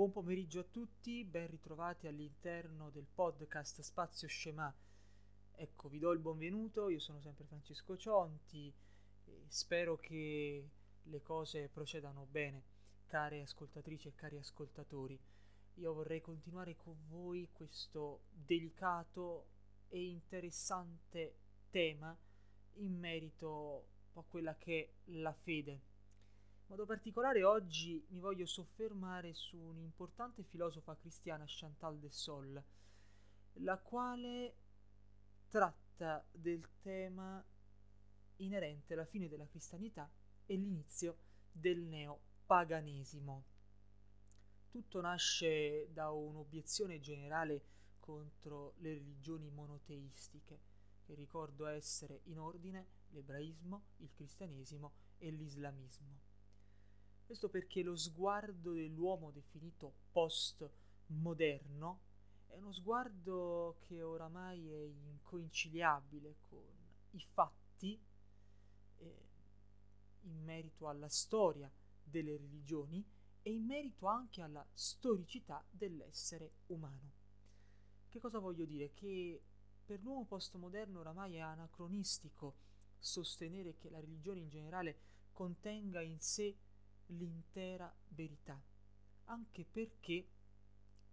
Buon pomeriggio a tutti, ben ritrovati all'interno del podcast Spazio Scema. Ecco, vi do il benvenuto, io sono sempre Francesco Cionti e spero che le cose procedano bene, care ascoltatrici e cari ascoltatori. Io vorrei continuare con voi questo delicato e interessante tema in merito a quella che è la fede modo particolare oggi mi voglio soffermare su un'importante filosofa cristiana Chantal de Sol, la quale tratta del tema inerente alla fine della cristianità e l'inizio del neopaganesimo. Tutto nasce da un'obiezione generale contro le religioni monoteistiche, che ricordo essere in ordine l'ebraismo, il cristianesimo e l'islamismo. Questo perché lo sguardo dell'uomo definito postmoderno è uno sguardo che oramai è inconciliabile con i fatti eh, in merito alla storia delle religioni e in merito anche alla storicità dell'essere umano. Che cosa voglio dire? Che per l'uomo postmoderno oramai è anacronistico sostenere che la religione in generale contenga in sé l'intera verità, anche perché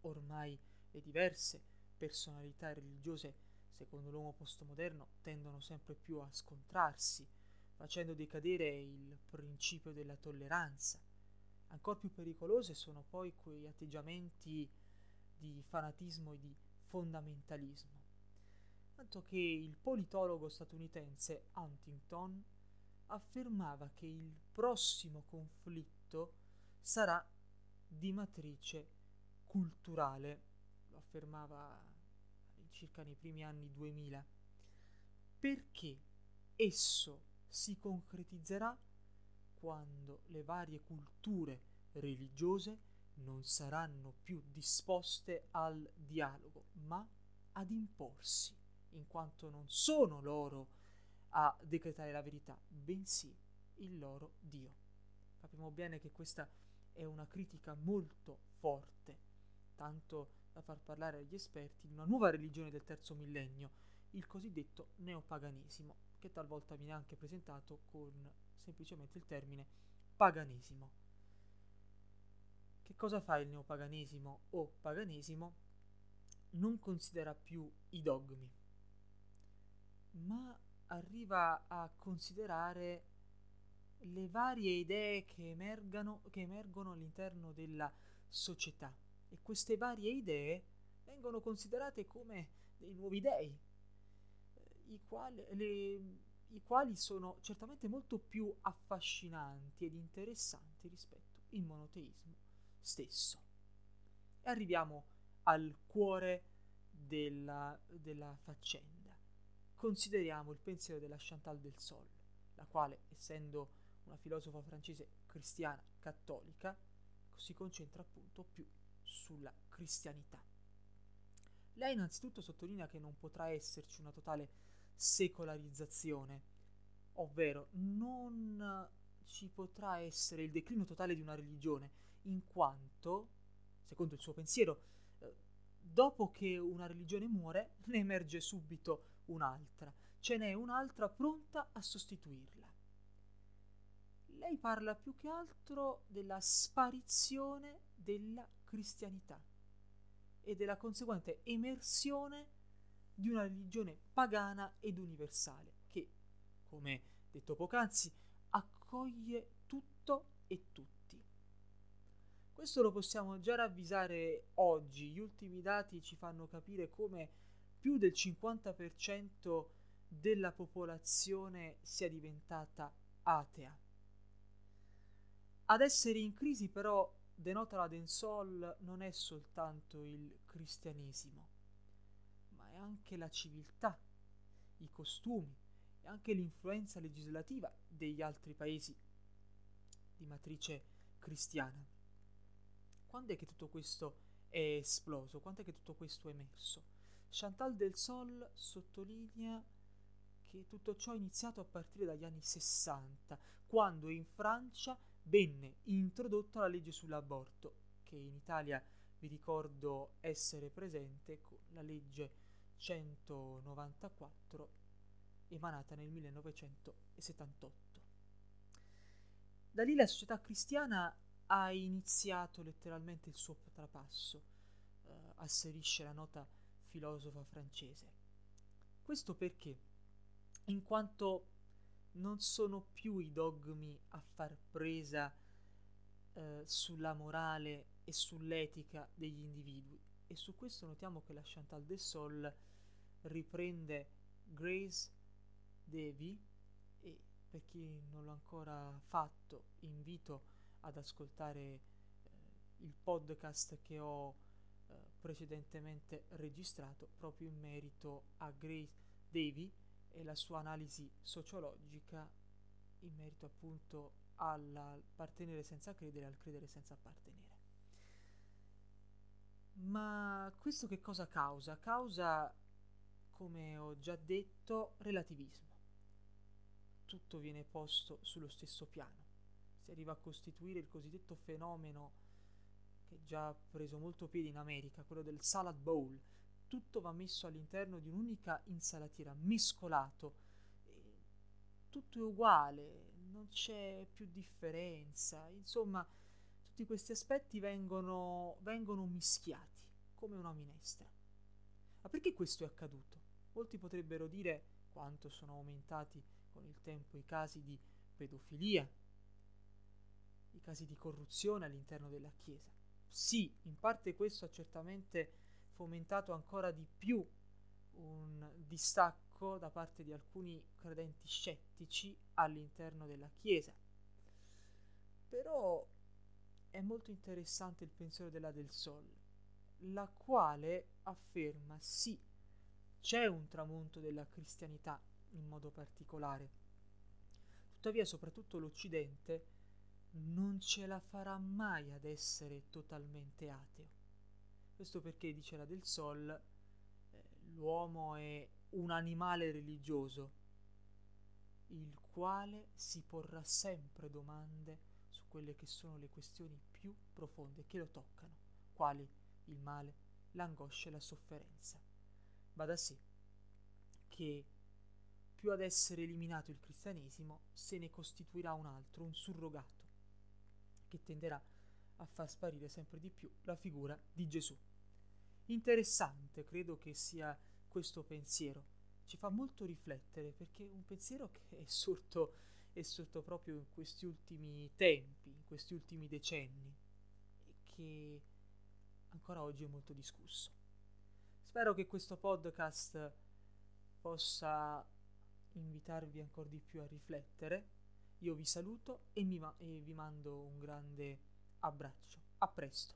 ormai le diverse personalità religiose, secondo l'uomo postmoderno, tendono sempre più a scontrarsi, facendo decadere il principio della tolleranza. Ancora più pericolose sono poi quei atteggiamenti di fanatismo e di fondamentalismo. Tanto che il politologo statunitense Huntington affermava che il prossimo conflitto sarà di matrice culturale, lo affermava circa nei primi anni 2000, perché esso si concretizzerà quando le varie culture religiose non saranno più disposte al dialogo, ma ad imporsi, in quanto non sono loro a decretare la verità, bensì il loro Dio. Capiamo bene che questa è una critica molto forte, tanto da far parlare agli esperti di una nuova religione del terzo millennio, il cosiddetto neopaganesimo, che talvolta viene anche presentato con semplicemente il termine paganesimo. Che cosa fa il neopaganesimo o paganesimo? Non considera più i dogmi, ma arriva a considerare le varie idee che, emergano, che emergono all'interno della società e queste varie idee vengono considerate come dei nuovi dei, eh, i quali, le, i quali sono certamente molto più affascinanti ed interessanti rispetto al monoteismo stesso. E arriviamo al cuore della, della faccenda consideriamo il pensiero della Chantal del Sol, la quale, essendo una filosofa francese cristiana cattolica, si concentra appunto più sulla cristianità. Lei innanzitutto sottolinea che non potrà esserci una totale secolarizzazione, ovvero non ci potrà essere il declino totale di una religione, in quanto, secondo il suo pensiero, eh, dopo che una religione muore, ne emerge subito un'altra, ce n'è un'altra pronta a sostituirla. Lei parla più che altro della sparizione della cristianità e della conseguente emersione di una religione pagana ed universale che, come detto poc'anzi, accoglie tutto e tutti. Questo lo possiamo già ravvisare oggi, gli ultimi dati ci fanno capire come più del 50% della popolazione sia diventata atea. Ad essere in crisi però denota la Densol non è soltanto il cristianesimo, ma è anche la civiltà, i costumi e anche l'influenza legislativa degli altri paesi di matrice cristiana. Quando è che tutto questo è esploso? Quando è che tutto questo è emerso? Chantal del Sol sottolinea che tutto ciò è iniziato a partire dagli anni 60, quando in Francia venne introdotta la legge sull'aborto, che in Italia vi ricordo essere presente con la legge 194 emanata nel 1978. Da lì la società cristiana ha iniziato letteralmente il suo trapasso, eh, asserisce la nota filosofa francese. Questo perché? In quanto non sono più i dogmi a far presa eh, sulla morale e sull'etica degli individui. E su questo notiamo che la Chantal de Sol riprende Grace Devi e per chi non l'ha ancora fatto invito ad ascoltare eh, il podcast che ho eh, precedentemente registrato proprio in merito a Grace Davy e la sua analisi sociologica in merito appunto all'appartenere senza credere al credere senza appartenere. Ma questo che cosa causa? Causa, come ho già detto, relativismo. Tutto viene posto sullo stesso piano. Si arriva a costituire il cosiddetto fenomeno che già ha preso molto piede in America, quello del salad bowl. Tutto va messo all'interno di un'unica insalatiera, mescolato. Tutto è uguale, non c'è più differenza. Insomma, tutti questi aspetti vengono, vengono mischiati come una minestra. Ma perché questo è accaduto? Molti potrebbero dire quanto sono aumentati con il tempo i casi di pedofilia, i casi di corruzione all'interno della Chiesa. Sì, in parte questo ha certamente fomentato ancora di più un distacco da parte di alcuni credenti scettici all'interno della Chiesa. Però è molto interessante il pensiero della Del Sol, la quale afferma sì, c'è un tramonto della cristianità in modo particolare. Tuttavia, soprattutto l'Occidente non ce la farà mai ad essere totalmente ateo. Questo perché, dice la del Sol, eh, l'uomo è un animale religioso, il quale si porrà sempre domande su quelle che sono le questioni più profonde che lo toccano, quali il male, l'angoscia e la sofferenza. Va da sé che più ad essere eliminato il cristianesimo se ne costituirà un altro, un surrogato che tenderà a far sparire sempre di più la figura di Gesù. Interessante, credo che sia questo pensiero. Ci fa molto riflettere perché è un pensiero che è sorto, è sorto proprio in questi ultimi tempi, in questi ultimi decenni e che ancora oggi è molto discusso. Spero che questo podcast possa invitarvi ancora di più a riflettere io vi saluto e, ma- e vi mando un grande abbraccio. A presto.